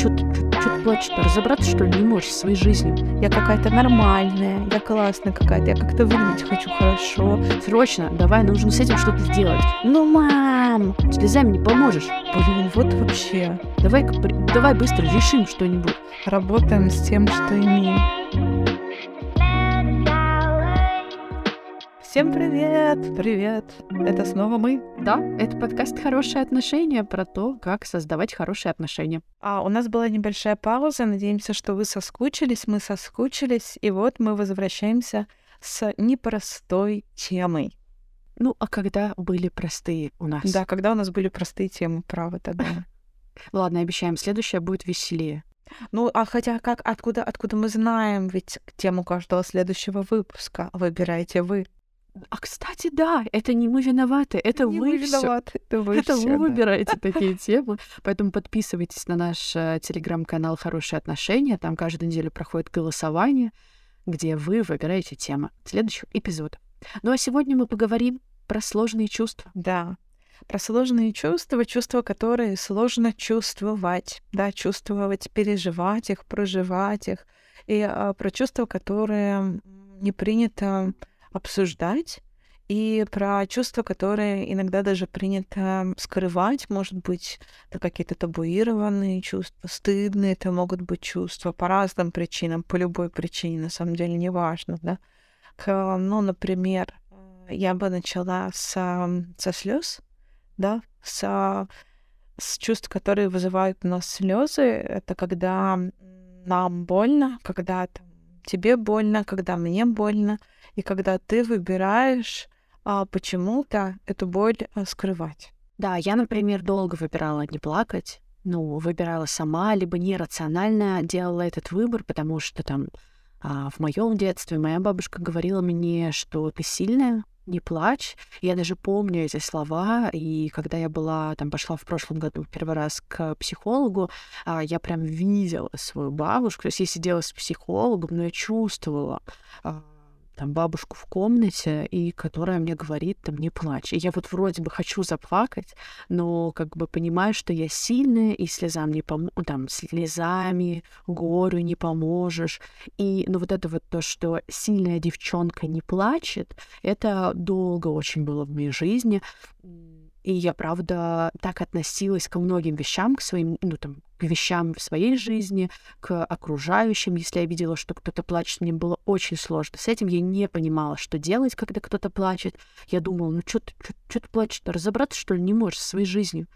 что ты, что ты плачешь-то? Разобраться, что ли, не можешь со своей жизнью? Я какая-то нормальная, я классная какая-то, я как-то выглядеть хочу хорошо. Срочно, давай, нужно с этим что-то сделать. Ну, мам, слезами не поможешь. Блин, вот вообще. Давай, давай быстро решим что-нибудь. Работаем с тем, что имеем. Всем привет! Привет! Это снова мы. Да, это подкаст «Хорошие отношения» про то, как создавать хорошие отношения. А у нас была небольшая пауза. Надеемся, что вы соскучились, мы соскучились. И вот мы возвращаемся с непростой темой. Ну, а когда были простые у нас? Да, когда у нас были простые темы, право тогда. Ладно, обещаем, следующая будет веселее. Ну, а хотя как, откуда, откуда мы знаем, ведь тему каждого следующего выпуска выбираете вы. А кстати, да, это не мы виноваты, это не вы виноваты, это вы Это всё, вы да. выбираете такие темы. Поэтому подписывайтесь на наш э, телеграм-канал «Хорошие отношения». Там каждую неделю проходит голосование, где вы выбираете темы следующих эпизодов. Ну а сегодня мы поговорим про сложные чувства. Да, про сложные чувства, чувства, которые сложно чувствовать, да, чувствовать, переживать их, проживать их, и а, про чувства, которые не принято обсуждать, и про чувства, которые иногда даже принято скрывать, может быть, это какие-то табуированные чувства, стыдные это могут быть чувства по разным причинам, по любой причине, на самом деле, неважно, да. К- Ну, например, э, я бы начала с, со слез, да, с, с чувств, которые вызывают у нас слезы. Это когда нам больно, когда тебе больно, когда мне больно, и когда ты выбираешь а, почему-то эту боль а, скрывать. Да, я, например, долго выбирала не плакать. Ну, выбирала сама, либо нерационально делала этот выбор, потому что там а, в моем детстве моя бабушка говорила мне, что ты сильная, не плачь. Я даже помню эти слова, и когда я была, там, пошла в прошлом году первый раз к психологу, а, я прям видела свою бабушку, то есть я сидела с психологом, но я чувствовала а, там бабушку в комнате, и которая мне говорит, там, не плачь. И я вот вроде бы хочу заплакать, но как бы понимаю, что я сильная, и слезам не пом... там, слезами, горю не поможешь. И, ну, вот это вот то, что сильная девчонка не плачет, это долго очень было в моей жизни. И я, правда, так относилась ко многим вещам, к своим, ну, там, к вещам в своей жизни, к окружающим. Если я видела, что кто-то плачет, мне было очень сложно. С этим я не понимала, что делать, когда кто-то плачет. Я думала, ну что ты, что ты плачешь-то? Разобраться, что ли, не можешь со своей жизнью?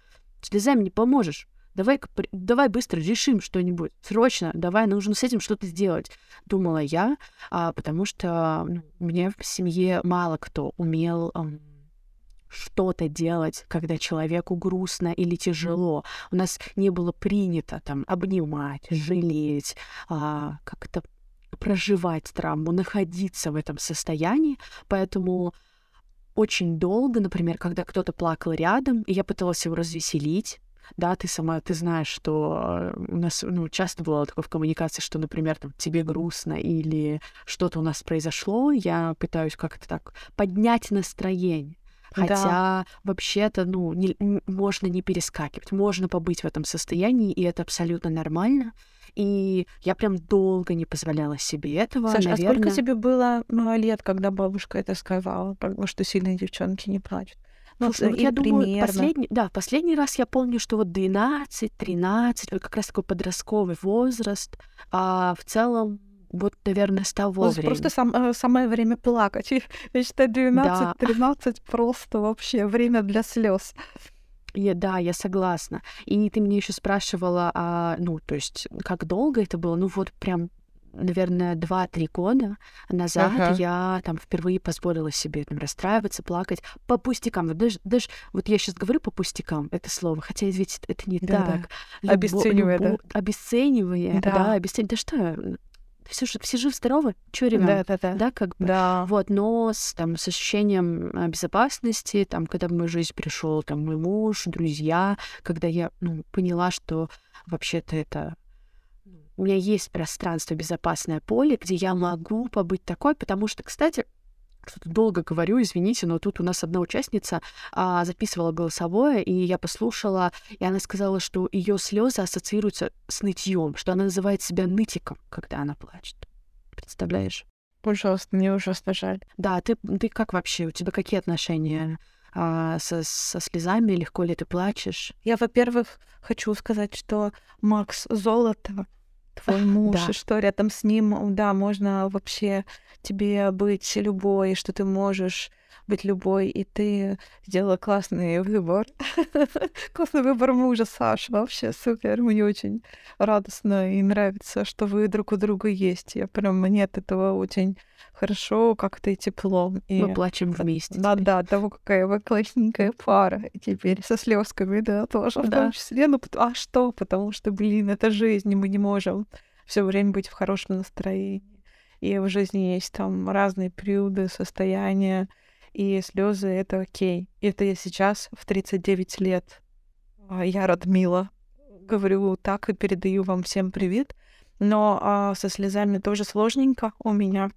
Слезами не поможешь. Давай, давай быстро решим что-нибудь. Срочно, давай, нужно с этим что-то сделать. Думала я, а, потому что ну, меня в семье мало кто умел что-то делать, когда человеку грустно или тяжело. У нас не было принято там обнимать, жалеть, а, как-то проживать травму, находиться в этом состоянии. Поэтому очень долго, например, когда кто-то плакал рядом, и я пыталась его развеселить, да, ты сама, ты знаешь, что у нас, ну, часто бывало такое в коммуникации, что, например, там, тебе грустно или что-то у нас произошло, я пытаюсь как-то так поднять настроение. Хотя Да. вообще-то, ну, не- можно не перескакивать, можно побыть в этом состоянии, и это абсолютно нормально. И я прям долго не позволяла себе этого. Саша, а сколько наверное. тебе было ну, лет, когда бабушка это сказала, что сильные девчонки не плачут? Ну, Слушай, или я думаю, примерно. последний, да, последний раз я помню, что вот 12-13, вот как раз такой подростковый возраст, а в целом вот, наверное, с того Ну, времени. Просто сам- э, самое время плакать. Я считаю, 12-13 просто вообще время для слез. Я- да, я согласна. И ты мне еще спрашивала, а, ну, то есть, как долго это было? Ну, вот прям, наверное, 2-3 года назад Ага. я там впервые позволила себе там, расстраиваться, плакать по пустякам. Вот даже, даже вот я сейчас говорю по пустякам это слово, хотя ведь это не Да-да. так. Любо- Обесценивая, да. любо- Обесценивая, Да. да, обесценивая. Да что, все, же- все живы-здоровы? Чё ревем? Да-да-да. Да, как бы. Да. Вот, но с, там, с ощущением а, безопасности, там, когда в мою жизнь пришел там мой муж, друзья, когда я ну, поняла, что вообще-то это ну, у меня есть пространство, безопасное поле, где я могу побыть такой, потому что, кстати, что-то долго говорю, извините, но тут у нас одна участница а, записывала голосовое, и я послушала, и она сказала, что ее слезы ассоциируются с нытьем, что она называет себя нытиком, когда она плачет. Представляешь? Ужасно, мне ужасно жаль. Да, ты, ты как вообще? У тебя какие отношения а, со, со слезами? Легко ли ты плачешь? Я, во-первых, хочу сказать, что Макс золото твой муж, да. и что рядом с ним, да, можно вообще тебе быть любой, что ты можешь быть любой, и ты сделала классный выбор. классный выбор мужа, Саша. Вообще супер. Мне очень радостно и нравится, что вы друг у друга есть. Я прям, мне от этого очень хорошо, как-то и тепло. И Мы плачем вместе. Да, да, того, какая вы классненькая пара. И теперь со слезками, да, тоже да. в том числе. Ну, а что? Потому что, блин, это жизнь, и мы не можем все время быть в хорошем настроении. И в жизни есть там разные периоды, состояния, и слезы это окей. Это я сейчас в 39 лет. А, я Радмила. Говорю так и передаю вам всем привет. Но а, со слезами тоже сложненько у меня.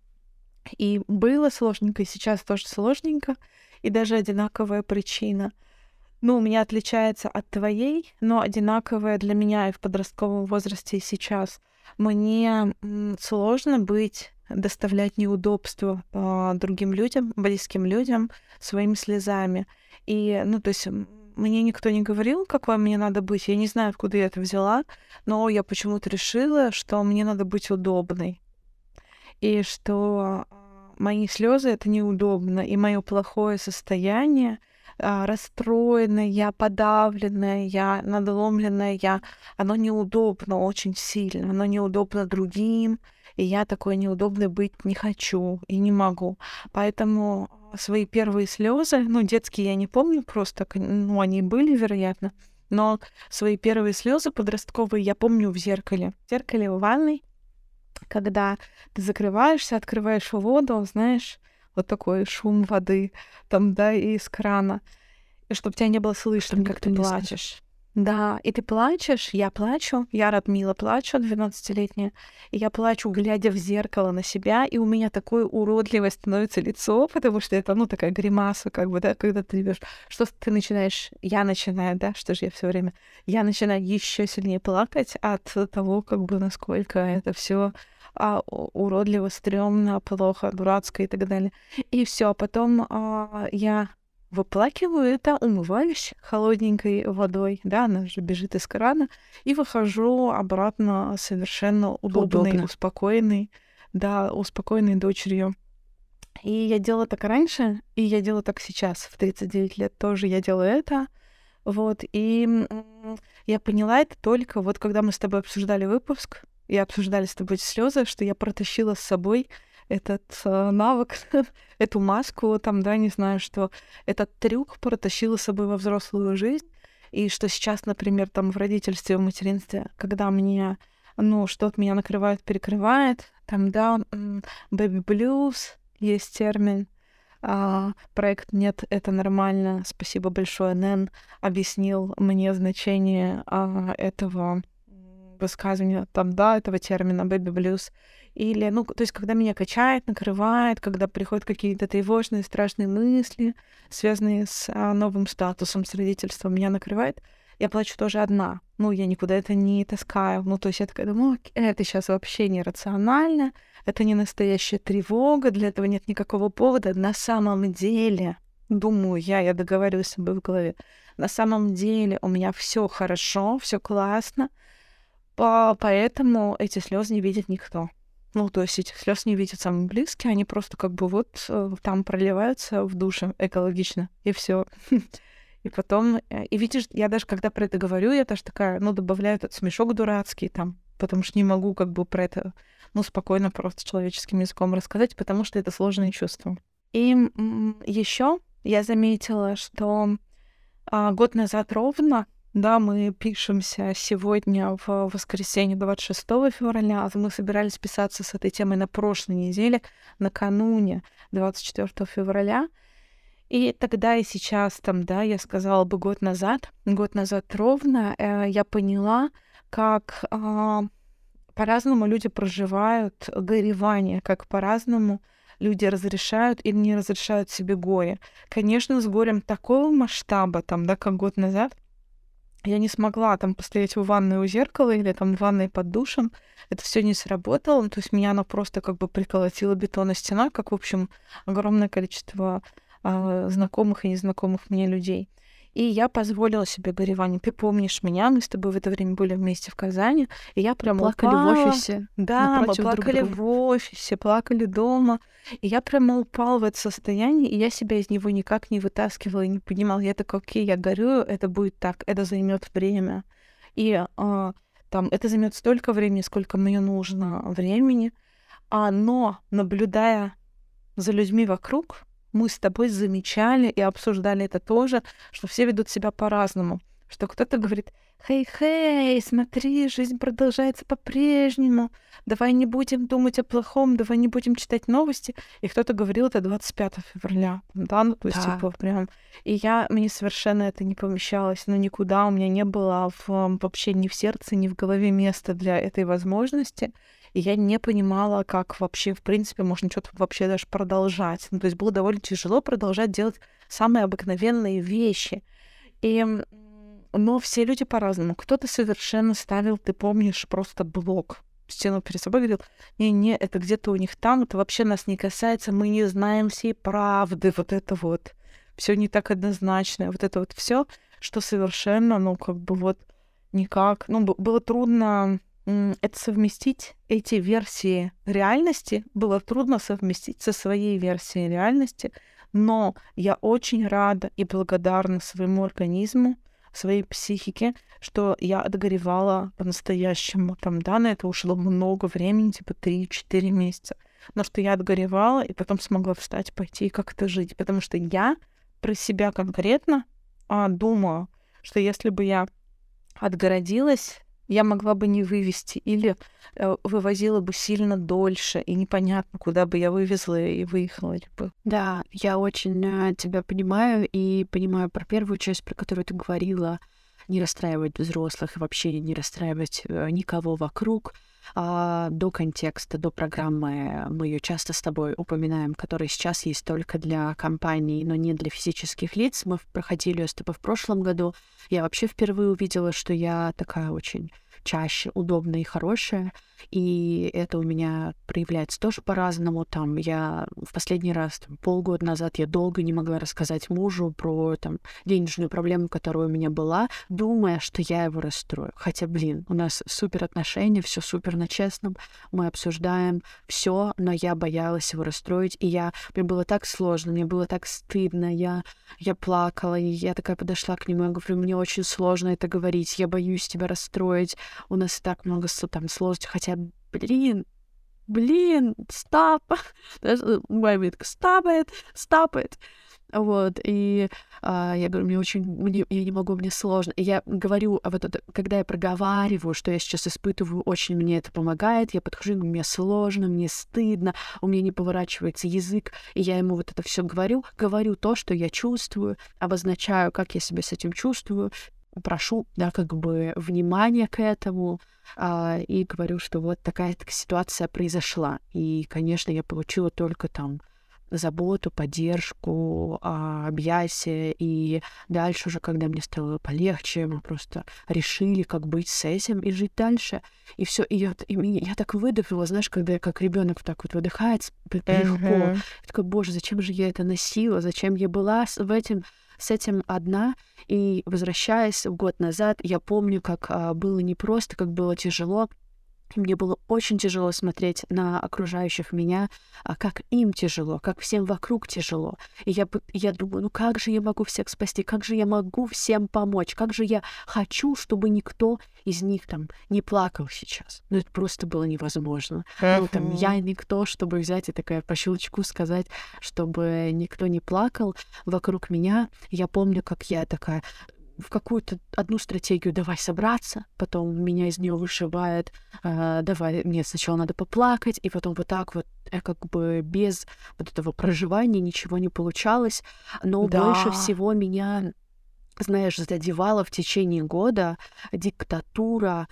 И было сложненько, и сейчас тоже сложненько, и даже одинаковая причина. Ну, у меня отличается от твоей, но одинаковая для меня и в подростковом возрасте, и сейчас. Мне сложно быть доставлять неудобства э, другим людям, близким людям своими слезами. И, ну, то есть мне никто не говорил, какой мне надо быть. Я не знаю, откуда я это взяла, но я почему-то решила, что мне надо быть удобной. И что мои слезы это неудобно, и мое плохое состояние расстроенная, подавленная, я надломленная, я, оно неудобно очень сильно, оно неудобно другим, и я такой неудобной быть не хочу и не могу. Поэтому свои первые слезы, ну, детские я не помню просто, ну, они были, вероятно, но свои первые слезы подростковые я помню в зеркале. В зеркале в ванной, когда ты закрываешься, открываешь воду, знаешь, вот такой шум воды там, да, из крана, и чтобы тебя не было слышно, как ты плачешь. Да, и ты плачешь, я плачу, я Радмила плачу, 12-летняя, и я плачу, глядя в зеркало на себя, и у меня такое уродливое становится лицо, потому что это, ну, такая гримаса, как бы, да, когда ты идешь, что ты начинаешь, я начинаю, да, что же я все время, я начинаю еще сильнее плакать от того, как бы, насколько это все а, уродливо, стрёмно, плохо, дурацко и так далее. И все, потом а, я выплакиваю это, умываюсь холодненькой водой, да, она же бежит из крана, и выхожу обратно совершенно удобной, Удобно. успокоенной, да, успокоенной дочерью. И я делала так раньше, и я делаю так сейчас, в 39 лет тоже я делаю это. Вот, и я поняла это только вот когда мы с тобой обсуждали выпуск, и обсуждали с тобой слезы, что я протащила с собой этот э, навык, эту маску, там, да, не знаю, что этот трюк протащила с собой во взрослую жизнь, и что сейчас, например, там в родительстве, в материнстве, когда мне, ну, что-то меня накрывает, перекрывает, там, да, baby blues, есть термин, а, проект «Нет, это нормально». Спасибо большое, Нэн объяснил мне значение а, этого высказывания, там, да, этого термина baby blues. Или, ну, то есть, когда меня качает, накрывает, когда приходят какие-то тревожные, страшные мысли, связанные с а, новым статусом, с родительством, меня накрывает, я плачу тоже одна. Ну, я никуда это не таскаю. Ну, то есть я такая думаю, это сейчас вообще нерационально, это не настоящая тревога, для этого нет никакого повода. На самом деле, думаю я, я договариваюсь с собой в голове, на самом деле у меня все хорошо, все классно, поэтому эти слезы не видит никто. Ну, то есть этих слез не видят самые близкие, они просто как бы вот э, там проливаются в душе экологично, и все. И потом, э, и видишь, я даже когда про это говорю, я даже такая, ну, добавляю этот смешок дурацкий там, потому что не могу как бы про это, ну, спокойно просто человеческим языком рассказать, потому что это сложное чувство. И еще я заметила, что а, год назад ровно да, мы пишемся сегодня в воскресенье 26 февраля, а мы собирались писаться с этой темой на прошлой неделе, накануне 24 февраля. И тогда и сейчас, там, да, я сказала бы год назад, год назад ровно, э, я поняла, как э, по-разному люди проживают горевание, как по-разному люди разрешают или не разрешают себе горе. Конечно, с горем такого масштаба, там, да, как год назад, я не смогла там постоять в ванной у зеркала или там в ванной под душем. Это все не сработало. То есть меня оно просто как бы приколотило бетонной стеной, как, в общем, огромное количество э, знакомых и незнакомых мне людей. И я позволила себе горевание. Ты помнишь меня, мы с тобой в это время были вместе в Казани, и я прям плакали упала. в офисе. Да, мы плакали друг в офисе, плакали дома. И я прямо упала в это состояние, и я себя из него никак не вытаскивала и не понимала. Я такая, окей, я горю, это будет так, это займет время. И а, там это займет столько времени, сколько мне нужно времени. А, но наблюдая за людьми вокруг, мы с тобой замечали и обсуждали это тоже, что все ведут себя по-разному. Что кто-то говорит, «Хей-хей, смотри, жизнь продолжается по-прежнему, давай не будем думать о плохом, давай не будем читать новости». И кто-то говорил это 25 февраля, да, ну, то есть, да. типа, прям... И я, мне совершенно это не помещалось, ну, никуда, у меня не было в, вообще ни в сердце, ни в голове места для этой возможности и я не понимала, как вообще, в принципе, можно что-то вообще даже продолжать. Ну, то есть было довольно тяжело продолжать делать самые обыкновенные вещи. И но все люди по-разному. Кто-то совершенно ставил, ты помнишь, просто блок стену перед собой говорил, не-не, это где-то у них там, это вообще нас не касается, мы не знаем всей правды, вот это вот, все не так однозначно, вот это вот все, что совершенно, ну, как бы вот никак, ну, было трудно это совместить, эти версии реальности было трудно совместить со своей версией реальности, но я очень рада и благодарна своему организму, своей психике, что я отгоревала по-настоящему. Там, да, на это ушло много времени, типа 3-4 месяца. Но что я отгоревала и потом смогла встать, пойти и как-то жить. Потому что я про себя конкретно а, думаю, что если бы я отгородилась я могла бы не вывести или э, вывозила бы сильно дольше, и непонятно, куда бы я вывезла и выехала бы. Да, я очень э, тебя понимаю и понимаю про первую часть, про которую ты говорила, не расстраивать взрослых и вообще не расстраивать э, никого вокруг. А, до контекста, до программы мы ее часто с тобой упоминаем, которая сейчас есть только для компаний, но не для физических лиц. Мы проходили ее с тобой в прошлом году. Я вообще впервые увидела, что я такая очень чаще удобная и хорошая, и это у меня проявляется тоже по-разному. Там я в последний раз, там, полгода назад, я долго не могла рассказать мужу про там денежную проблему, которая у меня была, думая, что я его расстрою. Хотя, блин, у нас супер отношения, все супер на честном, мы обсуждаем все, но я боялась его расстроить, и я мне было так сложно, мне было так стыдно, я я плакала, и я такая подошла к нему, я говорю, мне очень сложно это говорить, я боюсь тебя расстроить, у нас так много там сложностей, хотя, блин, блин, стоп, моя stop it, stop it. Вот, и а, я говорю, мне очень, мне, я не могу, мне сложно. И я говорю, а вот это, когда я проговариваю, что я сейчас испытываю, очень мне это помогает, я подхожу, мне сложно, мне стыдно, у меня не поворачивается язык, и я ему вот это все говорю, говорю то, что я чувствую, обозначаю, как я себя с этим чувствую, прошу, да, как бы внимание к этому а, и говорю, что вот такая ситуация произошла. И, конечно, я получила только там заботу, поддержку, а, объятия. И дальше уже, когда мне стало полегче, мы просто решили, как быть с этим и жить дальше. И все. И я, и я так выдохнула, знаешь, когда я как ребенок так вот выдыхает легко. Uh-huh. Я такая, боже, зачем же я это носила? Зачем я была в этом с этим одна. И возвращаясь год назад, я помню, как а, было непросто, как было тяжело. Мне было очень тяжело смотреть на окружающих меня, а как им тяжело, как всем вокруг тяжело. И я, я думаю, ну как же я могу всех спасти, как же я могу всем помочь, как же я хочу, чтобы никто из них там не плакал сейчас. Ну это просто было невозможно. Ну там я никто, чтобы взять и такая по щелчку сказать, чтобы никто не плакал вокруг меня. Я помню, как я такая, в какую-то одну стратегию давай собраться, потом меня из нее вышивает, э, давай, мне сначала надо поплакать, и потом вот так вот, э, как бы без вот этого проживания ничего не получалось. Но да. больше всего меня, знаешь, задевала в течение года диктатура,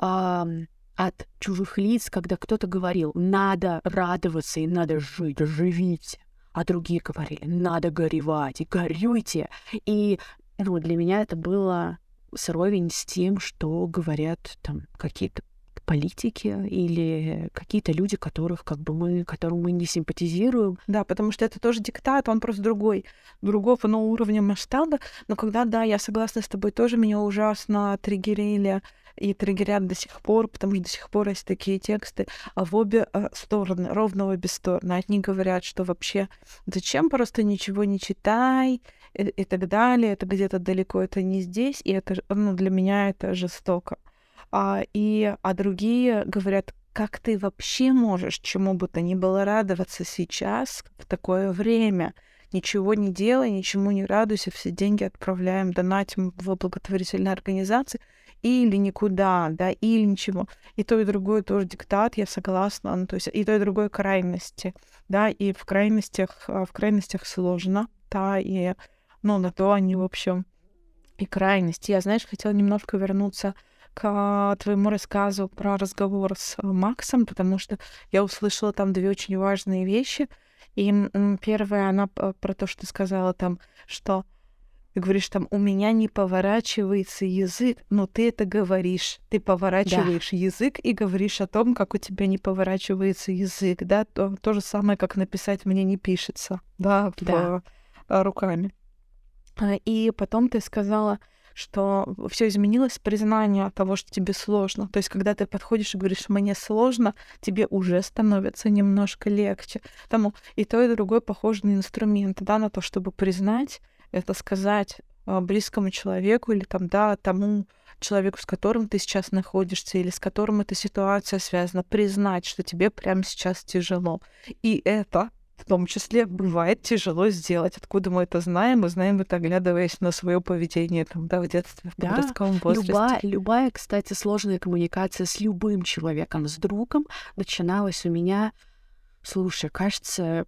э, от чужих лиц, когда кто-то говорил, надо радоваться и надо жить, живите. А другие говорили, надо горевать и горюйте. И ну, для меня это было сровень с тем, что говорят там какие-то политики или какие-то люди, которых как бы мы, которым мы не симпатизируем. Да, потому что это тоже диктат, он просто другой, другого но уровня масштаба. Но когда, да, я согласна с тобой, тоже меня ужасно триггерили и триггерят до сих пор, потому что до сих пор есть такие тексты а в обе э, стороны, ровно в обе стороны. Одни говорят, что вообще зачем просто ничего не читай и, и так далее, это где-то далеко, это не здесь, и это, ну, для меня это жестоко а, и, а другие говорят, как ты вообще можешь чему бы то ни было радоваться сейчас, в такое время? Ничего не делай, ничему не радуйся, все деньги отправляем, донатим в благотворительные организации или никуда, да, или ничего. И то, и другое тоже диктат, я согласна. Ну, то есть и то, и другое крайности, да, и в крайностях, а, в крайностях сложно, да, и, ну, на то они, в общем, и крайности. Я, знаешь, хотела немножко вернуться к твоему рассказу про разговор с э, Максом, потому что я услышала там две очень важные вещи. И первая, она про то, что ты сказала там, что ты говоришь там, у меня не поворачивается язык, но ты это говоришь. Ты поворачиваешь да. язык и говоришь о том, как у тебя не поворачивается язык, да, то, то же самое, как написать мне не пишется, да, да. По, руками. А, и потом ты сказала, что все изменилось, признание того, что тебе сложно. То есть, когда ты подходишь и говоришь, мне сложно, тебе уже становится немножко легче. Тому и то, и другое похоже на инструменты, да, на то, чтобы признать, это сказать а, близкому человеку или там, да, тому человеку, с которым ты сейчас находишься или с которым эта ситуация связана, признать, что тебе прямо сейчас тяжело. И это в том числе бывает тяжело сделать. Откуда мы это знаем? Мы знаем это, оглядываясь на свое поведение там, да, в детстве, в да, возрасте. Любая, любая, кстати, сложная коммуникация с любым человеком, с другом начиналась у меня. Слушай, кажется,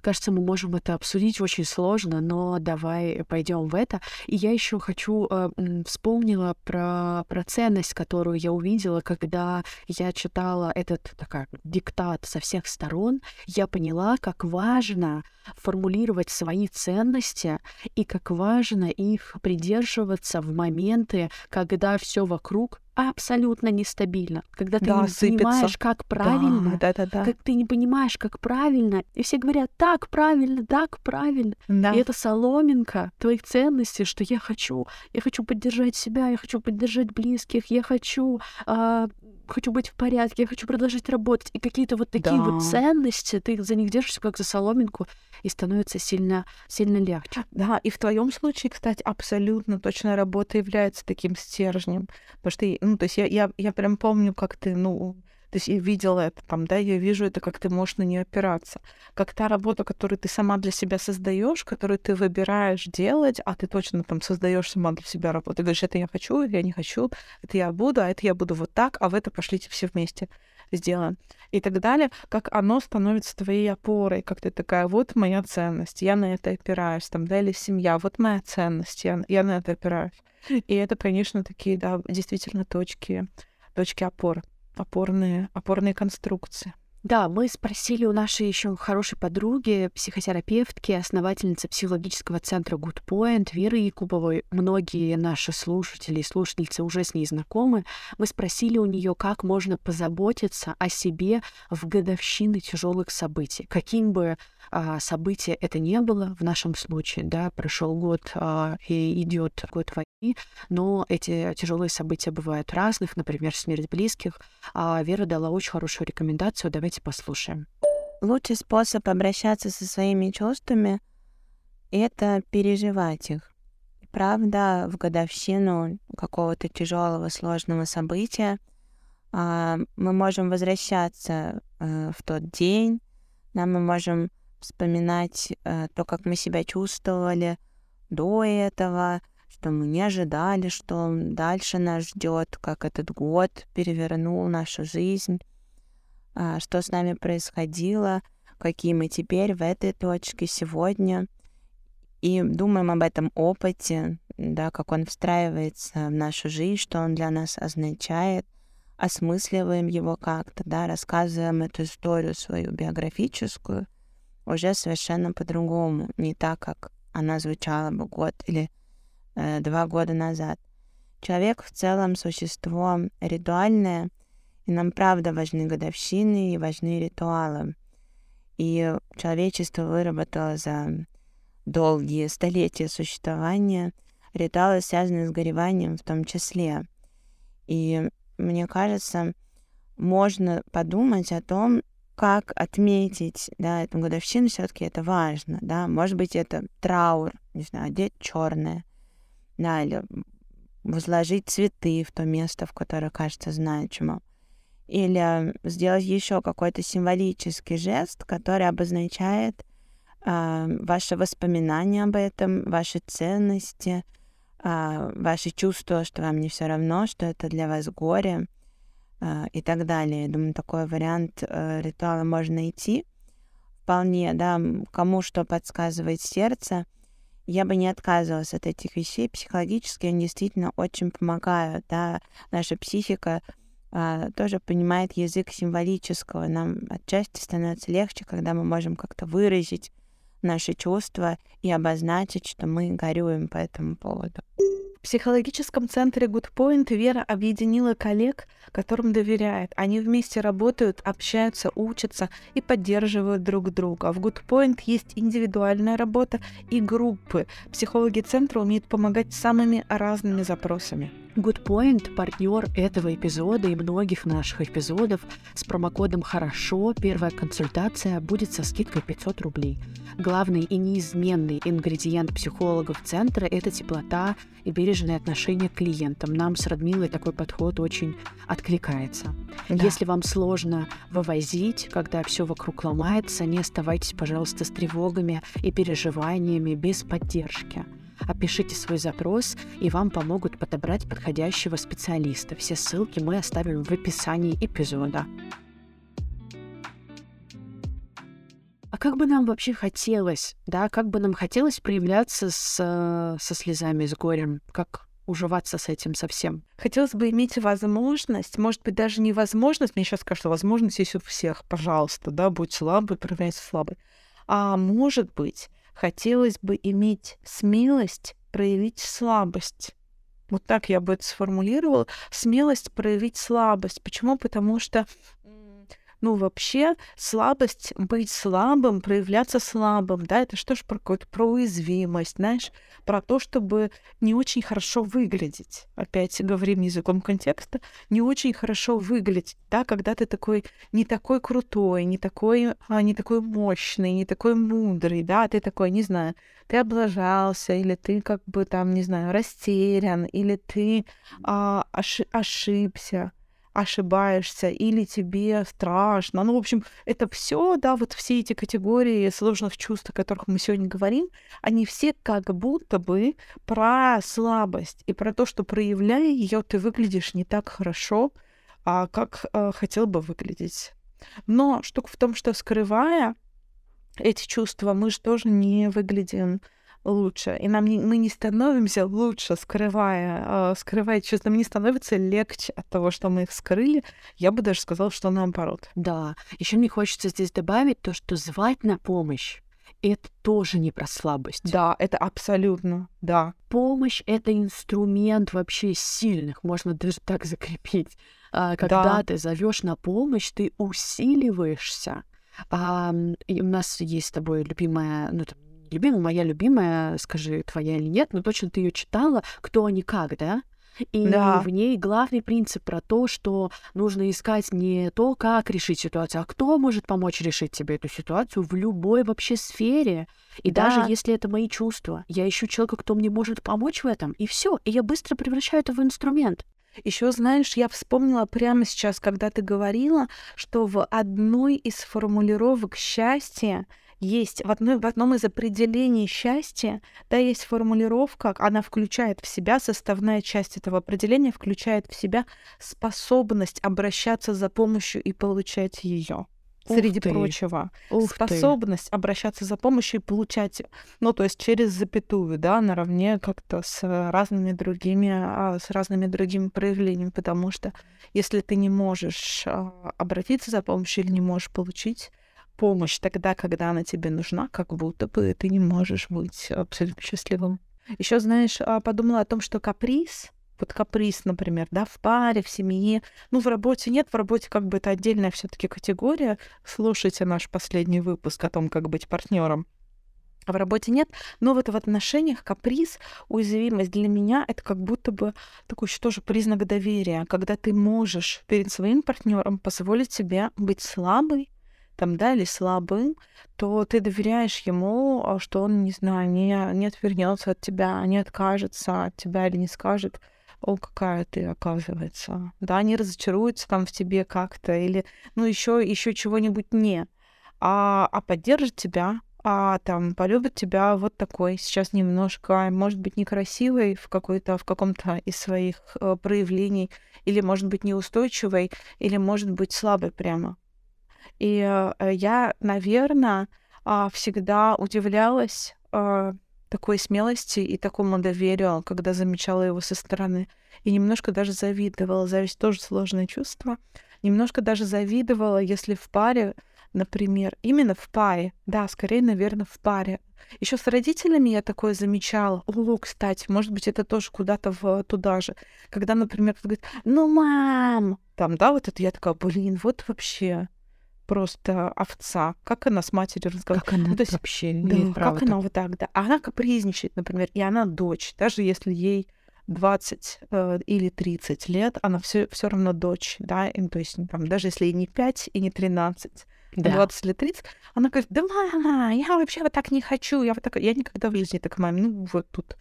Кажется, мы можем это обсудить очень сложно, но давай пойдем в это. И я еще хочу э, вспомнила про, про ценность, которую я увидела, когда я читала этот такая, диктат со всех сторон. Я поняла, как важно формулировать свои ценности и как важно их придерживаться в моменты, когда все вокруг абсолютно нестабильно. Когда ты да, не сыпется. понимаешь, как правильно, да, да, да, да. как ты не понимаешь, как правильно, и все говорят, так правильно, так правильно. Да. И это соломинка твоих ценностей, что я хочу, я хочу поддержать себя, я хочу поддержать близких, я хочу э, хочу быть в порядке, я хочу продолжать работать. И какие-то вот такие да. вот ценности, ты за них держишься как за соломинку, и становится сильно, сильно легче. Да, и в твоем случае, кстати, абсолютно точно работа является таким стержнем. Потому что, ну, то есть я, я, я прям помню, как ты, ну, то есть я видела это там, да, я вижу это, как ты можешь на нее опираться. Как та работа, которую ты сама для себя создаешь, которую ты выбираешь делать, а ты точно там создаешь сама для себя работу. Ты говоришь, это я хочу, это я не хочу, это я буду, а это я буду вот так, а в это пошлите все вместе сделаем. И так далее, как оно становится твоей опорой, как ты такая, вот моя ценность, я на это опираюсь, там, да, или семья, вот моя ценность, я, я на это опираюсь. И это, конечно, такие, да, действительно точки, точки опоры опорные, опорные конструкции. Да, мы спросили у нашей еще хорошей подруги, психотерапевтки, основательницы психологического центра Good Point, Веры Якубовой. Многие наши слушатели и слушательницы уже с ней знакомы. Мы спросили у нее, как можно позаботиться о себе в годовщины тяжелых событий. Каким бы а, событие это не было в нашем случае, да, прошел год а, и идет год войны, но эти тяжелые события бывают разных, например, смерть близких. А Вера дала очень хорошую рекомендацию, давайте послушаем. Лучший способ обращаться со своими чувствами — это переживать их. Правда, в годовщину какого-то тяжелого сложного события а, мы можем возвращаться э, в тот день, да, мы можем вспоминать э, то, как мы себя чувствовали до этого, что мы не ожидали, что дальше нас ждет, как этот год перевернул нашу жизнь, что с нами происходило, какие мы теперь в этой точке сегодня. И думаем об этом опыте, да, как он встраивается в нашу жизнь, что он для нас означает. осмысливаем его как-то, да, рассказываем эту историю свою биографическую уже совершенно по-другому, не так, как она звучала бы год или э, два года назад. Человек в целом существо ритуальное, и нам правда важны годовщины и важны ритуалы. И человечество выработало за долгие столетия существования ритуалы, связанные с гореванием в том числе. И мне кажется, можно подумать о том, как отметить, да, эту годовщину все-таки это важно, да, может быть, это траур, не знаю, одеть черное, да, или возложить цветы в то место, в которое кажется значимым, или сделать еще какой-то символический жест, который обозначает э, ваши воспоминания об этом, ваши ценности, э, ваши чувства, что вам не все равно, что это для вас горе э, и так далее. Я думаю, такой вариант э, ритуала можно найти вполне, да, кому что подсказывает сердце. Я бы не отказывалась от этих вещей. Психологически они действительно очень помогают, да, наша психика тоже понимает язык символического. Нам отчасти становится легче, когда мы можем как-то выразить наши чувства и обозначить, что мы горюем по этому поводу. В психологическом центре Good Point Вера объединила коллег, которым доверяет. Они вместе работают, общаются, учатся и поддерживают друг друга. В Good Point есть индивидуальная работа и группы. Психологи центра умеют помогать самыми разными запросами. Goodpoint – партнер этого эпизода и многих наших эпизодов. С промокодом «Хорошо» первая консультация будет со скидкой 500 рублей. Главный и неизменный ингредиент психологов центра – это теплота и бережное отношение к клиентам. Нам с Радмилой такой подход очень откликается. Да. Если вам сложно вывозить, когда все вокруг ломается, не оставайтесь, пожалуйста, с тревогами и переживаниями без поддержки опишите свой запрос, и вам помогут подобрать подходящего специалиста. Все ссылки мы оставим в описании эпизода. А как бы нам вообще хотелось, да, как бы нам хотелось проявляться с, со слезами, с горем, как уживаться с этим совсем. Хотелось бы иметь возможность, может быть, даже не возможность, мне сейчас кажется, возможность есть у всех, пожалуйста, да, будь слабый, проявляйся слабый. А может быть, хотелось бы иметь смелость проявить слабость. Вот так я бы это сформулировала. Смелость проявить слабость. Почему? Потому что ну, вообще, слабость, быть слабым, проявляться слабым, да, это что ж про какую-то про уязвимость, знаешь, про то, чтобы не очень хорошо выглядеть. Опять говорим языком контекста, не очень хорошо выглядеть, да, когда ты такой, не такой крутой, не такой, а, не такой мощный, не такой мудрый, да, ты такой, не знаю, ты облажался, или ты как бы там, не знаю, растерян, или ты а, ошиб- ошибся ошибаешься или тебе страшно. Ну, в общем, это все, да, вот все эти категории сложных чувств, о которых мы сегодня говорим, они все как будто бы про слабость и про то, что проявляя ее, ты выглядишь не так хорошо, а как э, хотел бы выглядеть. Но штука в том, что скрывая эти чувства, мы же тоже не выглядим лучше. И нам не, мы не становимся лучше, скрывая, э, скрывая чувства. Нам не становится легче от того, что мы их скрыли. Я бы даже сказала, что наоборот. Да. Еще мне хочется здесь добавить то, что звать на помощь это тоже не про слабость. Да, это абсолютно, да. Помощь — это инструмент вообще сильных, можно даже так закрепить. А, когда да. ты зовешь на помощь, ты усиливаешься. А, и у нас есть с тобой любимая, ну, там, любимая, моя любимая, скажи, твоя или нет, но точно ты ее читала, кто они как, да? И да. в ней главный принцип про то, что нужно искать не то, как решить ситуацию, а кто может помочь решить тебе эту ситуацию в любой вообще сфере. И да. даже если это мои чувства, я ищу человека, кто мне может помочь в этом, и все, и я быстро превращаю это в инструмент. Еще, знаешь, я вспомнила прямо сейчас, когда ты говорила, что в одной из формулировок счастья есть в, одной, в одном из определений счастья, да, есть формулировка, она включает в себя, составная часть этого определения включает в себя способность обращаться за помощью и получать ее. среди прочего. Ух Способность ты. обращаться за помощью и получать, ну, то есть через запятую, да, наравне как-то с разными другими, а, с разными другими проявлениями, потому что если ты не можешь а, обратиться за помощью или не можешь получить помощь тогда, когда она тебе нужна, как будто бы ты не можешь быть абсолютно счастливым. Еще, знаешь, а, подумала о том, что каприз вот каприз, например, да, в паре, в семье. Ну, в работе нет, в работе как бы это отдельная все таки категория. Слушайте наш последний выпуск о том, как быть партнером. А в работе нет. Но вот в отношениях каприз, уязвимость для меня это как будто бы такой еще тоже признак доверия, когда ты можешь перед своим партнером позволить себе быть слабой, там, да, или слабым, то ты доверяешь ему, а, что он, не знаю, не, не отвернется от тебя, не откажется от тебя или не скажет, о, какая ты, оказывается. Да, они разочаруются там в тебе как-то, или, ну, еще еще чего-нибудь не. А, а поддержит тебя, а там полюбит тебя вот такой, сейчас немножко, может быть, некрасивый в какой-то, в каком-то из своих э, проявлений, или, может быть, неустойчивый, или, может быть, слабый прямо. И э, я, наверное, э, всегда удивлялась э, такой смелости и такому доверию, когда замечала его со стороны. И немножко даже завидовала. Зависть тоже сложное чувство. Немножко даже завидовала, если в паре, например, именно в паре, да, скорее, наверное, в паре. Еще с родителями я такое замечала. О, кстати, может быть, это тоже куда-то в туда же. Когда, например, кто говорит, ну, мам, там, да, вот это я такая, блин, вот вообще просто овца. Как она с матерью разговаривает? Как она ну, то есть, вообще да, имеет право как она вот так, да. А она капризничает, например, и она дочь. Даже если ей 20 э, или 30 лет, она все, все равно дочь, да, и, то есть там, даже если ей не 5 и не 13, да. 20 или 30, она говорит, да мама, я вообще вот так не хочу, я вот так, я никогда в жизни так маме, ну вот тут,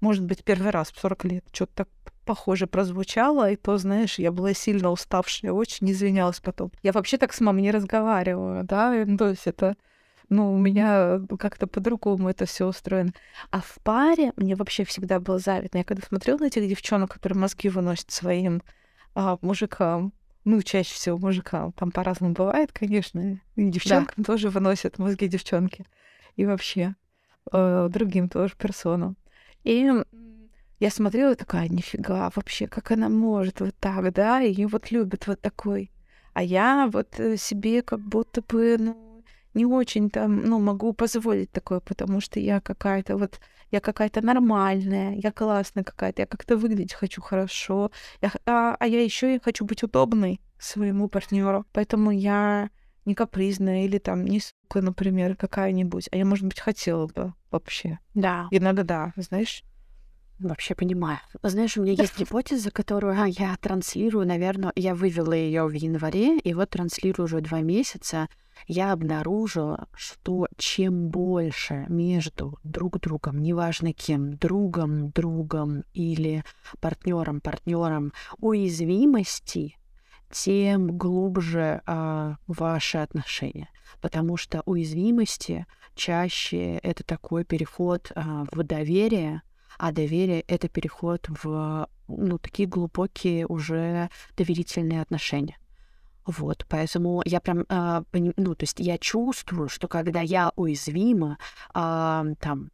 может быть, первый раз в 40 лет, что-то так похоже прозвучало, и то, знаешь, я была сильно уставшая, очень извинялась потом. Я вообще так с мамой не разговариваю, да, ну, то есть это ну, у меня как-то по-другому это все устроено. А в паре мне вообще всегда было завидно. Я когда смотрела на этих девчонок, которые мозги выносят своим а, мужикам, ну, чаще всего мужикам, там по-разному бывает, конечно, и девчонкам да. тоже выносят мозги девчонки. И вообще э, другим тоже персонам. И я смотрела такая, нифига, вообще, как она может вот так, да, ее вот любят вот такой. А я вот э, себе как будто бы, ну, не очень там, ну, могу позволить такое, потому что я какая-то вот, я какая-то нормальная, я классная какая-то, я как-то выглядеть хочу хорошо, я, а, а я еще и хочу быть удобной своему партнеру, поэтому я не капризная или там не сука, например, какая-нибудь, а я, может быть, хотела бы вообще. Да. Иногда, знаешь. Вообще понимаю. Знаешь, у меня есть гипотеза, которую а, я транслирую, наверное, я вывела ее в январе, и вот транслирую уже два месяца. Я обнаружила, что чем больше между друг другом, неважно кем, другом, другом или партнером, партнером уязвимости, тем глубже а, ваши отношения. Потому что уязвимости чаще это такой переход а, в доверие, а доверие — это переход в ну, такие глубокие уже доверительные отношения. Вот, поэтому я прям, э, поним... ну, то есть я чувствую, что когда я уязвима, э, там,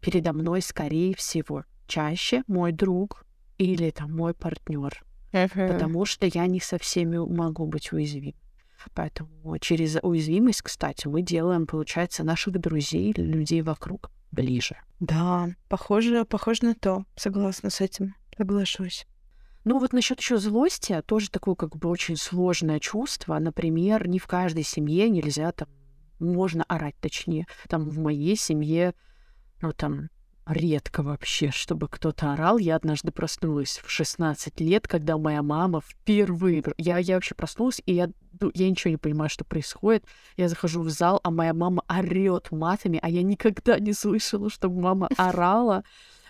передо мной, скорее всего, чаще мой друг или там мой партнер, uh-huh. потому что я не со всеми могу быть уязвим. Поэтому через уязвимость, кстати, мы делаем, получается, наших друзей людей вокруг ближе. Да, похоже, похоже на то. Согласна с этим. Соглашусь. Ну вот насчет еще злости, тоже такое как бы очень сложное чувство. Например, не в каждой семье нельзя там, можно орать точнее. Там в моей семье, ну там редко вообще, чтобы кто-то орал. Я однажды проснулась в 16 лет, когда моя мама впервые... Я, я вообще проснулась, и я, ну, я ничего не понимаю, что происходит. Я захожу в зал, а моя мама орет матами, а я никогда не слышала, чтобы мама орала.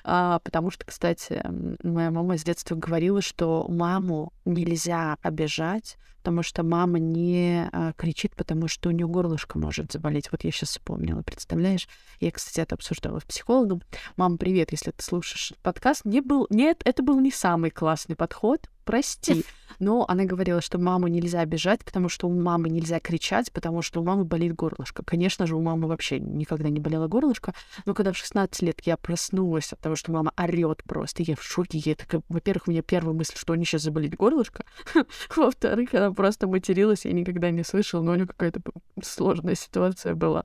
А, потому что, кстати, моя мама с детства говорила, что маму нельзя обижать, потому что мама не а, кричит, потому что у нее горлышко может заболеть. Вот я сейчас вспомнила, представляешь? Я, кстати, это обсуждала с психологом. Мам, привет, если ты слушаешь подкаст. Не был... Нет, это был не самый классный подход, прости. Но она говорила, что маму нельзя обижать, потому что у мамы нельзя кричать, потому что у мамы болит горлышко. Конечно же, у мамы вообще никогда не болело горлышко, но когда в 16 лет я проснулась от того, что мама орет просто, я в шоке, я такая, во-первых, у меня первая мысль, что у нее сейчас заболит горлышко, во-вторых, она просто материлась, я никогда не слышала, но у нее какая-то сложная ситуация была,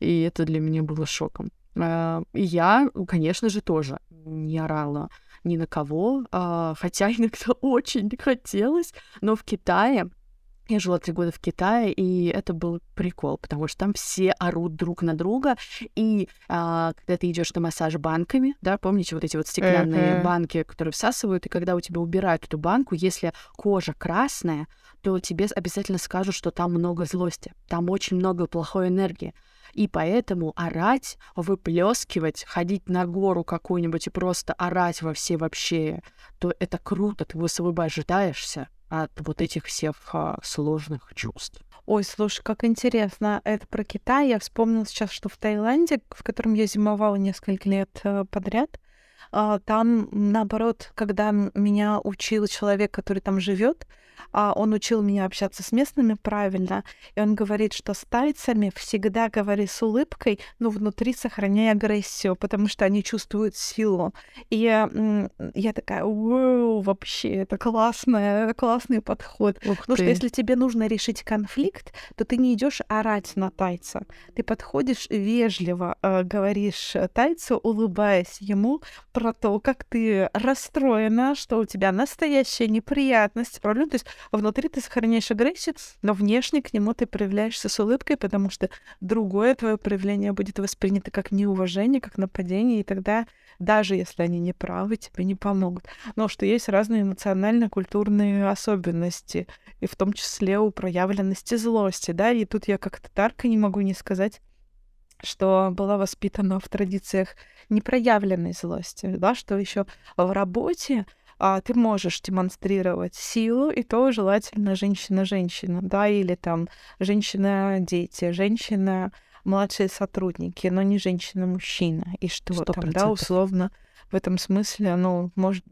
и это для меня было шоком. А, и я, конечно же, тоже не орала ни на кого, а, хотя иногда очень хотелось, но в Китае я жила три года в Китае, и это был прикол, потому что там все орут друг на друга, и а, когда ты идешь на массаж банками, да, помните вот эти вот стеклянные uh-huh. банки, которые всасывают, и когда у тебя убирают эту банку, если кожа красная, то тебе обязательно скажут, что там много злости, там очень много плохой энергии. И поэтому орать, выплескивать, ходить на гору какую-нибудь и просто орать во все вообще, то это круто, ты высвобождаешься от вот этих всех а, сложных чувств. Ой, слушай, как интересно. Это про Китай. Я вспомнила сейчас, что в Таиланде, в котором я зимовала несколько лет э, подряд, а, там, наоборот, когда меня учил человек, который там живет, он учил меня общаться с местными правильно, и он говорит, что с тайцами всегда говори с улыбкой, но внутри сохраняй агрессию, потому что они чувствуют силу. И я, я такая, вау, вообще, это классный, классный подход. Ух Потому ты. что если тебе нужно решить конфликт, то ты не идешь орать на тайца. Ты подходишь вежливо, э, говоришь тайцу, улыбаясь ему про то, как ты расстроена, что у тебя настоящая неприятность, проблема. То есть внутри ты сохраняешь агрессию, но внешне к нему ты проявляешься с улыбкой, потому что другое твое проявление будет воспринято как неуважение, как нападение, и тогда даже если они не правы, тебе не помогут. Но что есть разные эмоционально-культурные особенности, и в том числе у проявленности злости, да, и тут я как татарка не могу не сказать, что была воспитана в традициях непроявленной злости, да, что еще в работе а, ты можешь демонстрировать силу, и то желательно женщина-женщина, да, или там женщина-дети, женщина младшие сотрудники, но не женщина-мужчина. И что 100%. там, да, условно, в этом смысле, ну, может,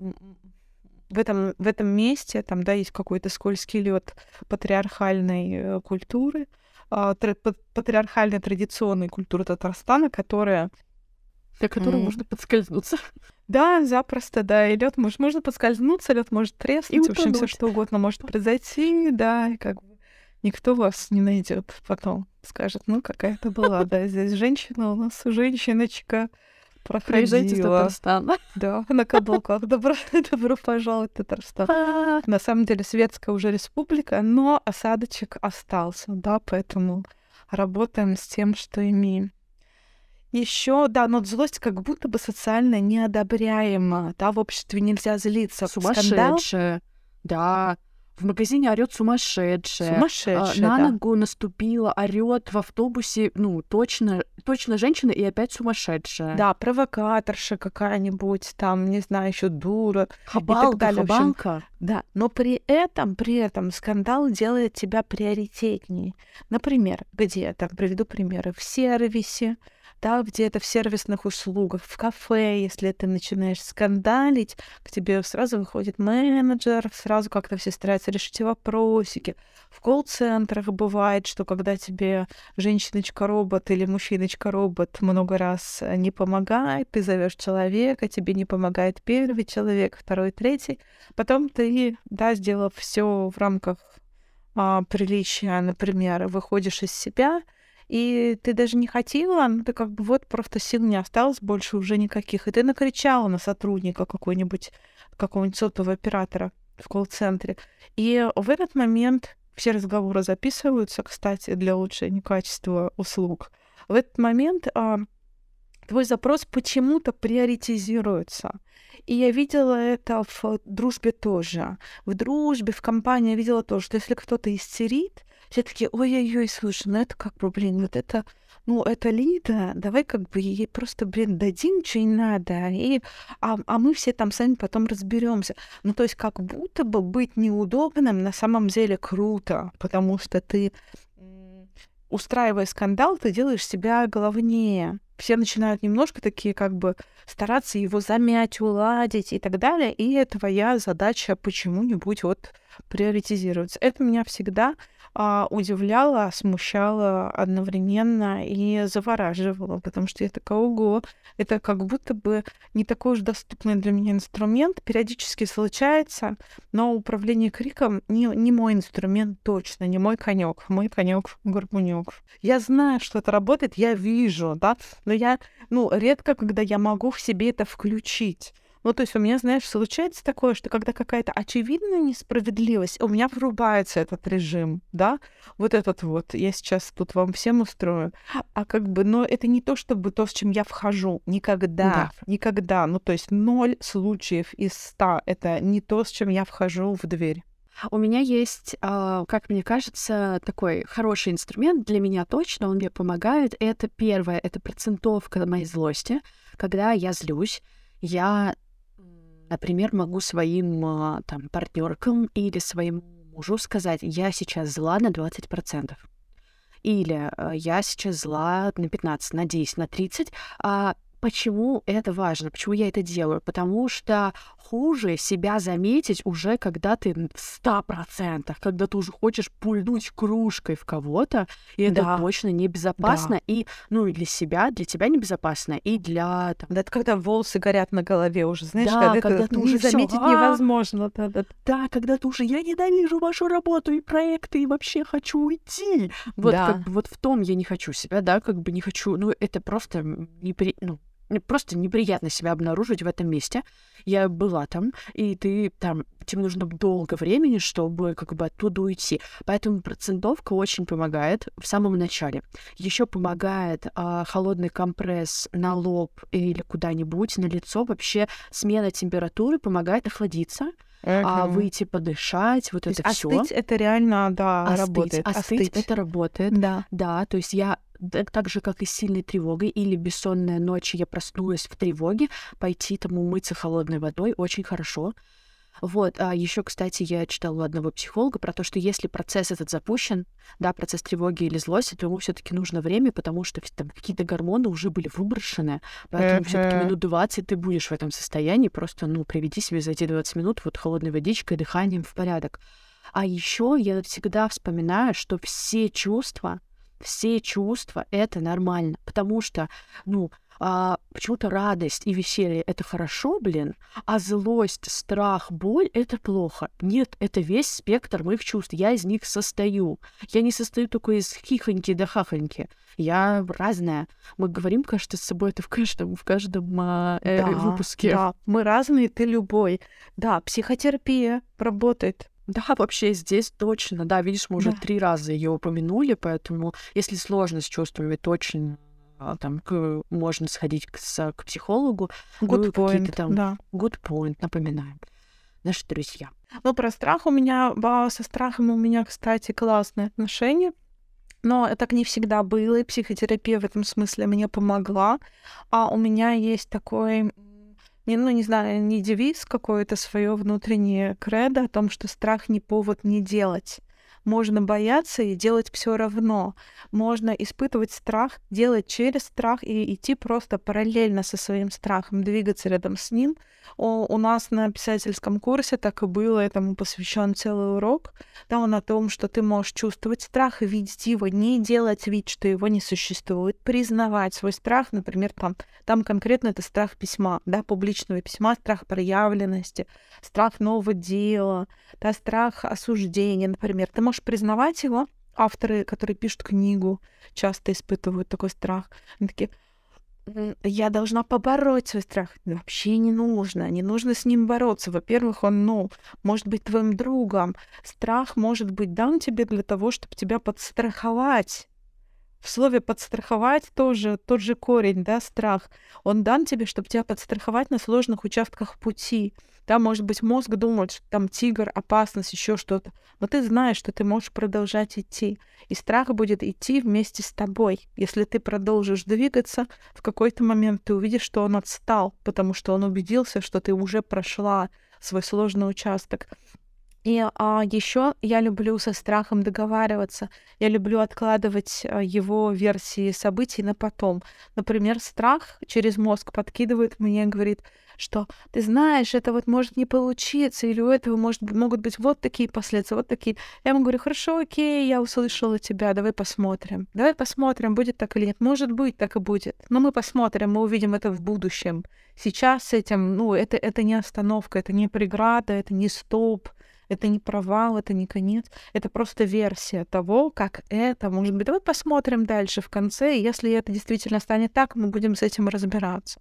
в этом, в этом месте там, да, есть какой-то скользкий лед патриархальной э, культуры, э, патриархальной традиционной культуры Татарстана, которая на которую mm. можно подскользнуться. Да, запросто, да. И лед может, можно подскользнуться, лед может треснуть, и в общем, все что угодно может произойти, да, и как бы никто вас не найдет потом. Скажет, ну, какая-то была, да, здесь женщина, у нас женщиночка проходила. в Татарстан. Да, на каблуках. Добро, добро пожаловать в Татарстан. На самом деле светская уже республика, но осадочек остался, да, поэтому работаем с тем, что имеем. Еще, да, но злость как будто бы социально неодобряема, да, в обществе нельзя злиться. Сумасшедшая, Скандал... да. В магазине орет сумасшедшая. Сумасшедшая, а, На да. ногу наступила, орет в автобусе, ну, точно, точно женщина и опять сумасшедшая. Да, провокаторша какая-нибудь, там, не знаю, еще дура. Хабалка, и так далее. хабалка. Да, но при этом, при этом скандал делает тебя приоритетнее. Например, где, там, приведу примеры, в сервисе, да, где-то в сервисных услугах, в кафе, если ты начинаешь скандалить, к тебе сразу выходит менеджер, сразу как-то все стараются решить вопросики. В колл-центрах бывает, что когда тебе женщиночка-робот или мужчиночка-робот много раз не помогает, ты зовешь человека, тебе не помогает первый человек, второй, третий, потом ты, да, сделав все в рамках а, приличия, например, выходишь из себя, и ты даже не хотела, ну ты как бы вот просто сил не осталось больше уже никаких, и ты накричала на сотрудника какой-нибудь, какого-нибудь сотового оператора в колл-центре. И в этот момент все разговоры записываются, кстати, для улучшения качества услуг. В этот момент а, твой запрос почему-то приоритизируется. И я видела это в дружбе тоже. В дружбе, в компании я видела тоже, что если кто-то истерит, все таки ой-ой-ой, слушай, ну это как бы, блин, вот это, ну это Лида, давай как бы ей просто, блин, дадим, что ей надо, и, а, а мы все там сами потом разберемся. Ну то есть как будто бы быть неудобным на самом деле круто, потому что ты устраивая скандал, ты делаешь себя головнее все начинают немножко такие как бы стараться его замять, уладить и так далее, и твоя задача почему-нибудь вот приоритизироваться. Это меня всегда а, удивляло, смущало одновременно и завораживало, потому что я такая, ого, это как будто бы не такой уж доступный для меня инструмент, периодически случается, но управление криком не, не мой инструмент точно, не мой конек, мой конек гармонек. Я знаю, что это работает, я вижу, да, но я, ну, редко, когда я могу в себе это включить. Ну, то есть у меня, знаешь, случается такое, что когда какая-то очевидная несправедливость, у меня врубается этот режим, да, вот этот вот, я сейчас тут вам всем устрою, а как бы, но это не то, чтобы то, с чем я вхожу, никогда, да. никогда, ну, то есть ноль случаев из ста, это не то, с чем я вхожу в дверь. У меня есть, а, как мне кажется, такой хороший инструмент для меня точно, он мне помогает. Это первое, это процентовка моей злости. Когда я злюсь, я Например, могу своим а, там партнеркам или своему мужу сказать, я сейчас зла на 20%. Или а, я сейчас зла на 15, на 10, на 30, а Почему это важно? Почему я это делаю? Потому что хуже себя заметить уже, когда ты в ста процентах, когда ты уже хочешь пульнуть кружкой в кого-то, и это да. точно небезопасно, да. и, ну, и для себя, для тебя небезопасно, и для... Там... Да, это когда волосы горят на голове уже, знаешь, да, когда, когда ты уже заметить всё, невозможно. Да, да. да, когда ты уже, я ненавижу вашу работу и проекты, и вообще хочу уйти. Вот, да. как бы, вот в том я не хочу себя, да, как бы не хочу, ну, это просто непри... ну, просто неприятно себя обнаружить в этом месте. Я была там, и ты там, тебе нужно долго времени, чтобы как бы оттуда уйти. Поэтому процентовка очень помогает в самом начале. Еще помогает а, холодный компресс на лоб или куда-нибудь, на лицо. Вообще смена температуры помогает охладиться. Uh-huh. а выйти подышать, вот то это все. Остыть это реально, да, остыть, работает. Остыть, остыть это работает. Да. Да, то есть я так же, как и с сильной тревогой или бессонная ночь, я проснулась в тревоге, пойти там умыться холодной водой очень хорошо. Вот, а еще, кстати, я читала у одного психолога про то, что если процесс этот запущен, да, процесс тревоги или злости, то ему все-таки нужно время, потому что там какие-то гормоны уже были выброшены, поэтому все-таки минут 20 ты будешь в этом состоянии, просто, ну, приведи себе за эти 20 минут вот холодной водичкой, дыханием в порядок. А еще я всегда вспоминаю, что все чувства, все чувства — это нормально, потому что, ну, а, почему-то радость и веселье — это хорошо, блин, а злость, страх, боль — это плохо. Нет, это весь спектр моих чувств. Я из них состою. Я не состою только из хихоньки до хахоньки. Я разная. Мы говорим, кажется, с собой это в каждом, в каждом а, э, да, выпуске. Да, мы разные, ты любой. Да, психотерапия работает да, вообще здесь точно, да, видишь, мы уже да. три раза ее упомянули, поэтому если сложно с чувствами, точно там к, можно сходить к, с, к психологу. Good ну, point, там, да. Good point, напоминаем. Наши друзья. Ну, про страх у меня, со страхом у меня, кстати, классные отношения. Но так не всегда было, и психотерапия в этом смысле мне помогла. А у меня есть такой не, ну, не знаю, не девиз какое-то свое внутреннее кредо о том, что страх не повод не делать. Можно бояться и делать все равно. Можно испытывать страх, делать через страх и идти просто параллельно со своим страхом, двигаться рядом с ним. О, у нас на писательском курсе так и было, этому посвящен целый урок. Да, он о том, что ты можешь чувствовать страх и видеть его, не делать вид, что его не существует, признавать свой страх, например, там, там конкретно это страх письма, да, публичного письма, страх проявленности, страх нового дела, да, страх осуждения, например. Ты можешь признавать его. Авторы, которые пишут книгу, часто испытывают такой страх. Они такие, я должна побороть свой страх. Вообще не нужно. Не нужно с ним бороться. Во-первых, он, ну, может быть твоим другом. Страх может быть дан тебе для того, чтобы тебя подстраховать. В слове подстраховать тоже тот же корень, да, страх. Он дан тебе, чтобы тебя подстраховать на сложных участках пути. Да, может быть, мозг думает, что там тигр, опасность, еще что-то. Но ты знаешь, что ты можешь продолжать идти. И страх будет идти вместе с тобой. Если ты продолжишь двигаться, в какой-то момент ты увидишь, что он отстал, потому что он убедился, что ты уже прошла свой сложный участок. И а, еще я люблю со страхом договариваться. Я люблю откладывать а, его версии событий на потом. Например, страх через мозг подкидывает мне говорит, что ты знаешь, это вот может не получиться, или у этого может, могут быть вот такие последствия, вот такие. Я ему говорю, хорошо, окей, я услышала тебя, давай посмотрим. Давай посмотрим, будет так или нет. Может быть, так и будет. Но мы посмотрим, мы увидим это в будущем. Сейчас с этим, ну, это, это не остановка, это не преграда, это не стоп это не провал, это не конец, это просто версия того, как это может быть. Давай посмотрим дальше в конце, и если это действительно станет так, мы будем с этим разбираться.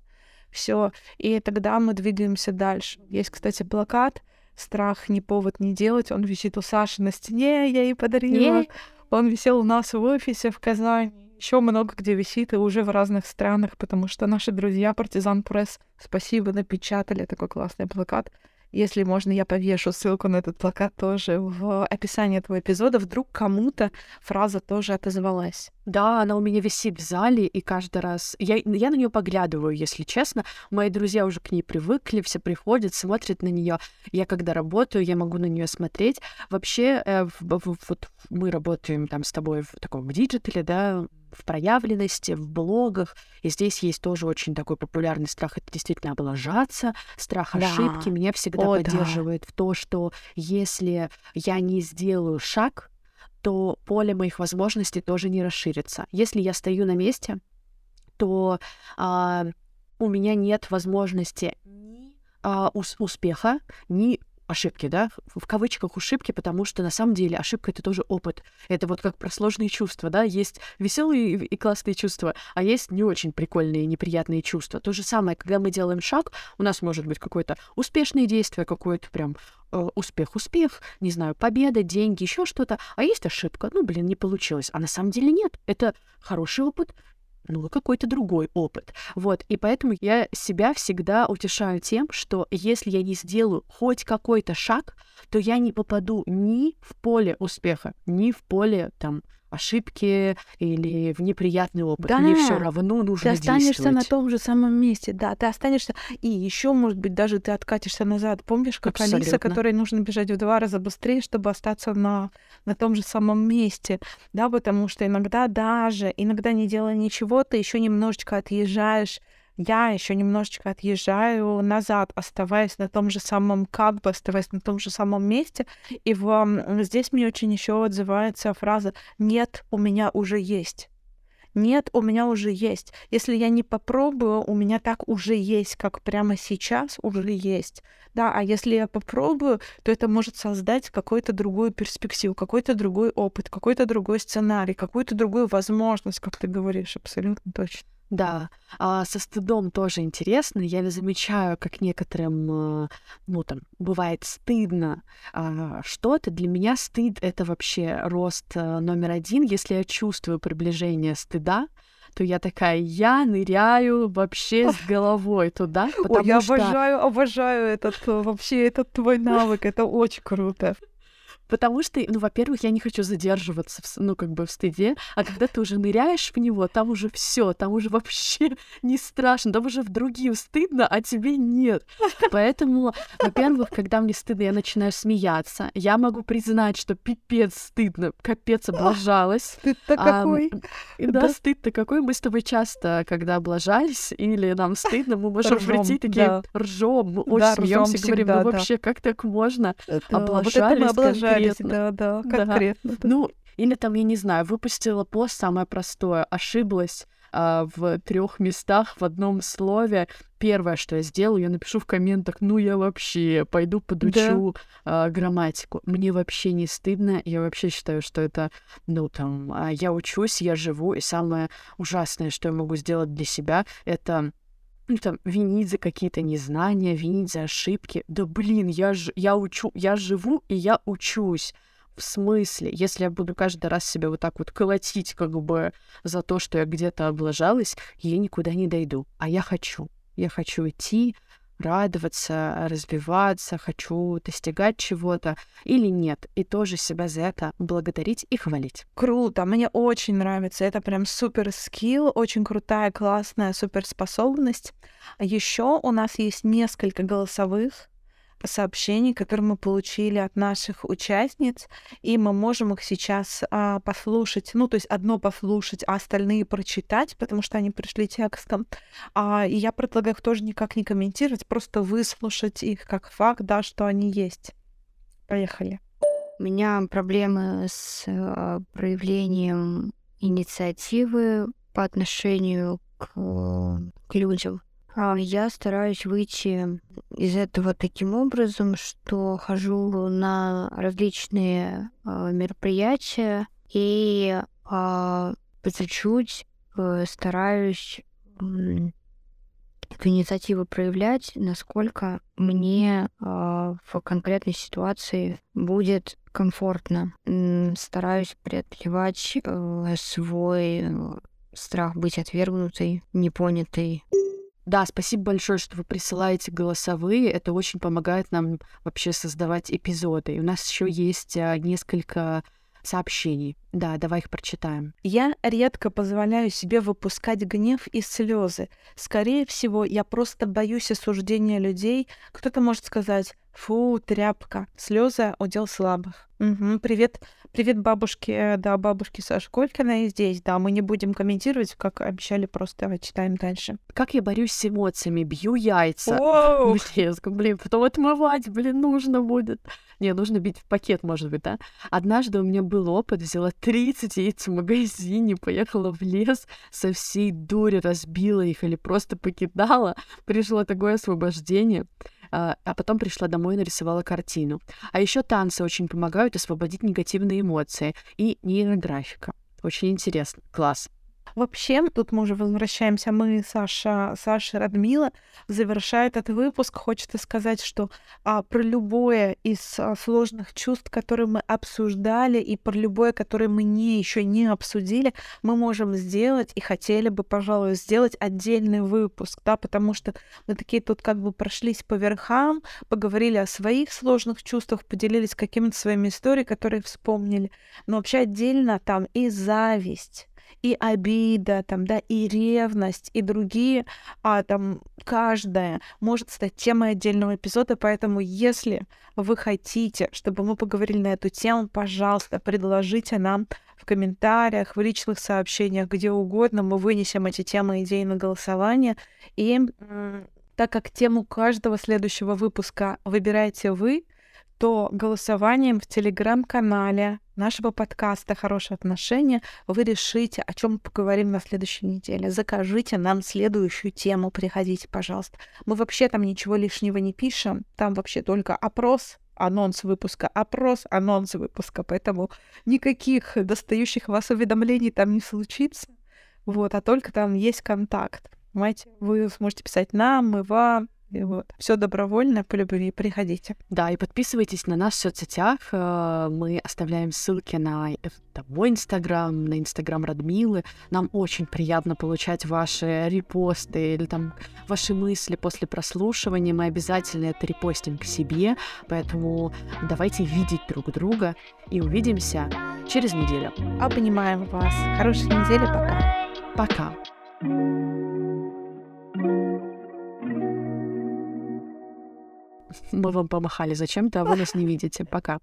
Все, и тогда мы двигаемся дальше. Есть, кстати, плакат «Страх не повод не делать». Он висит у Саши на стене, я ей подарила. Он висел у нас в офисе в Казани. Еще много где висит и уже в разных странах, потому что наши друзья Партизан Пресс, спасибо, напечатали такой классный плакат. Если можно, я повешу ссылку на этот плакат тоже в описании этого эпизода. Вдруг кому-то фраза тоже отозвалась. Да, она у меня висит в зале, и каждый раз... Я, я на нее поглядываю, если честно. Мои друзья уже к ней привыкли, все приходят, смотрят на нее. Я когда работаю, я могу на нее смотреть. Вообще, э, в, в, вот мы работаем там с тобой в таком диджитале, да, в проявленности, в блогах. И здесь есть тоже очень такой популярный страх. Это действительно облажаться, страх да. ошибки. Меня всегда О, поддерживает да. в то, что если я не сделаю шаг, то поле моих возможностей тоже не расширится. Если я стою на месте, то а, у меня нет возможности ни а, ус- успеха, ни ошибки, да, в кавычках ошибки, потому что на самом деле ошибка это тоже опыт. Это вот как про сложные чувства, да, есть веселые и классные чувства, а есть не очень прикольные и неприятные чувства. То же самое, когда мы делаем шаг, у нас может быть какое-то успешное действие, какое-то прям э, успех, успех, не знаю, победа, деньги, еще что-то, а есть ошибка, ну, блин, не получилось. А на самом деле нет. Это хороший опыт, ну, какой-то другой опыт. Вот, и поэтому я себя всегда утешаю тем, что если я не сделаю хоть какой-то шаг, то я не попаду ни в поле успеха, ни в поле там ошибки или в неприятный опыт. Да, Мне все равно нужно Ты останешься на том же самом месте, да, ты останешься, и еще, может быть, даже ты откатишься назад. Помнишь, как Абсолютно. Алиса, которой нужно бежать в два раза быстрее, чтобы остаться на, на том же самом месте, да, потому что иногда даже, иногда не делая ничего, ты еще немножечко отъезжаешь я еще немножечко отъезжаю назад, оставаясь на том же самом, как оставаясь на том же самом месте. И в, здесь мне очень еще отзывается фраза «нет, у меня уже есть». Нет, у меня уже есть. Если я не попробую, у меня так уже есть, как прямо сейчас уже есть. Да, а если я попробую, то это может создать какую-то другую перспективу, какой-то другой опыт, какой-то другой сценарий, какую-то другую возможность, как ты говоришь, абсолютно точно. Да, а со стыдом тоже интересно. Я замечаю, как некоторым, э, ну там, бывает стыдно а, что-то. Для меня стыд — это вообще рост э, номер один. Если я чувствую приближение стыда, то я такая, я ныряю вообще с головой туда, потому Ой, я что... обожаю, обожаю этот, э, вообще этот твой навык, это очень круто. Потому что, ну, во-первых, я не хочу задерживаться, в, ну, как бы в стыде, а когда ты уже ныряешь в него, там уже все, там уже вообще не страшно, там уже в другим стыдно, а тебе нет. Поэтому, во-первых, когда мне стыдно, я начинаю смеяться. Я могу признать, что пипец стыдно, капец облажалась. Стыд-то какой. Да, стыд-то какой. Мы с тобой часто, когда облажались, или нам стыдно, мы можем прийти такие ржем, мы очень смеемся, говорим, ну вообще, как так можно? Облажались, конкретно. Да, да, конкретно. Да. Ну, или там, я не знаю, выпустила пост самое простое, ошиблась а, в трех местах в одном слове. Первое, что я сделаю, я напишу в комментах, ну я вообще пойду подучу да. а, грамматику. Мне вообще не стыдно, я вообще считаю, что это, ну там, а, я учусь, я живу, и самое ужасное, что я могу сделать для себя, это там, винить за какие-то незнания, винить за ошибки. Да блин, я, ж, я учу, я живу и я учусь. В смысле, если я буду каждый раз себя вот так вот колотить как бы за то, что я где-то облажалась, я никуда не дойду. А я хочу. Я хочу идти, радоваться, развиваться, хочу достигать чего-то или нет, и тоже себя за это благодарить и хвалить. Круто, мне очень нравится, это прям супер скилл, очень крутая, классная суперспособность. Еще у нас есть несколько голосовых сообщений, которые мы получили от наших участниц, и мы можем их сейчас а, послушать. Ну, то есть одно послушать, а остальные прочитать, потому что они пришли текстом. А, и я предлагаю их тоже никак не комментировать, просто выслушать их как факт, да, что они есть. Поехали. У меня проблемы с э, проявлением инициативы по отношению к, к людям. А я стараюсь выйти из этого таким образом, что хожу на различные э, мероприятия и э, по чуть-чуть э, стараюсь эту инициативу проявлять, насколько мне э, в конкретной ситуации будет комфортно. Стараюсь преодолевать э, свой страх быть отвергнутой, непонятой. Да, спасибо большое, что вы присылаете голосовые. Это очень помогает нам вообще создавать эпизоды. И у нас еще есть а, несколько сообщений. Да, давай их прочитаем. Я редко позволяю себе выпускать гнев и слезы. Скорее всего, я просто боюсь осуждения людей. Кто-то может сказать, фу, тряпка, слезы удел слабых. Угу, привет, привет бабушке, да, бабушке Саши Колькина и здесь, да, мы не будем комментировать, как обещали, просто читаем дальше. Как я борюсь с эмоциями, бью яйца. Блин, блин, потом отмывать, блин, нужно будет. Не, нужно бить в пакет, может быть, да? Однажды у меня был опыт, взяла 30 яиц в магазине, поехала в лес, со всей дури разбила их или просто покидала. Пришло такое освобождение. А, а потом пришла домой и нарисовала картину. А еще танцы очень помогают освободить негативные эмоции и нейрографика. Очень интересно. Класс. Вообще, тут мы уже возвращаемся, мы, Саша, Саша Радмила, завершая этот выпуск, хочется сказать, что а, про любое из а, сложных чувств, которые мы обсуждали, и про любое, которое мы не еще не обсудили, мы можем сделать и хотели бы, пожалуй, сделать отдельный выпуск, да, потому что мы такие тут как бы прошлись по верхам, поговорили о своих сложных чувствах, поделились какими-то своими историями, которые вспомнили, но вообще отдельно там и зависть, и обида, там, да, и ревность, и другие, а там каждая может стать темой отдельного эпизода, поэтому если вы хотите, чтобы мы поговорили на эту тему, пожалуйста, предложите нам в комментариях, в личных сообщениях, где угодно, мы вынесем эти темы идеи на голосование, и так как тему каждого следующего выпуска выбираете вы, то голосованием в телеграм-канале нашего подкаста «Хорошие отношения» вы решите, о чем поговорим на следующей неделе. Закажите нам следующую тему, приходите, пожалуйста. Мы вообще там ничего лишнего не пишем, там вообще только опрос, анонс выпуска, опрос, анонс выпуска, поэтому никаких достающих вас уведомлений там не случится, вот, а только там есть контакт. Понимаете, вы сможете писать нам, мы вам, и вот. Все добровольно, по любви, приходите. Да, и подписывайтесь на нас в соцсетях. Э, мы оставляем ссылки на мой инстаграм, на инстаграм Радмилы. Нам очень приятно получать ваши репосты или там ваши мысли после прослушивания. Мы обязательно это репостим к себе, поэтому давайте видеть друг друга и увидимся через неделю. Обнимаем вас. Хорошей недели. Пока. Пока. Мы вам помахали зачем-то, а вы нас не видите. Пока.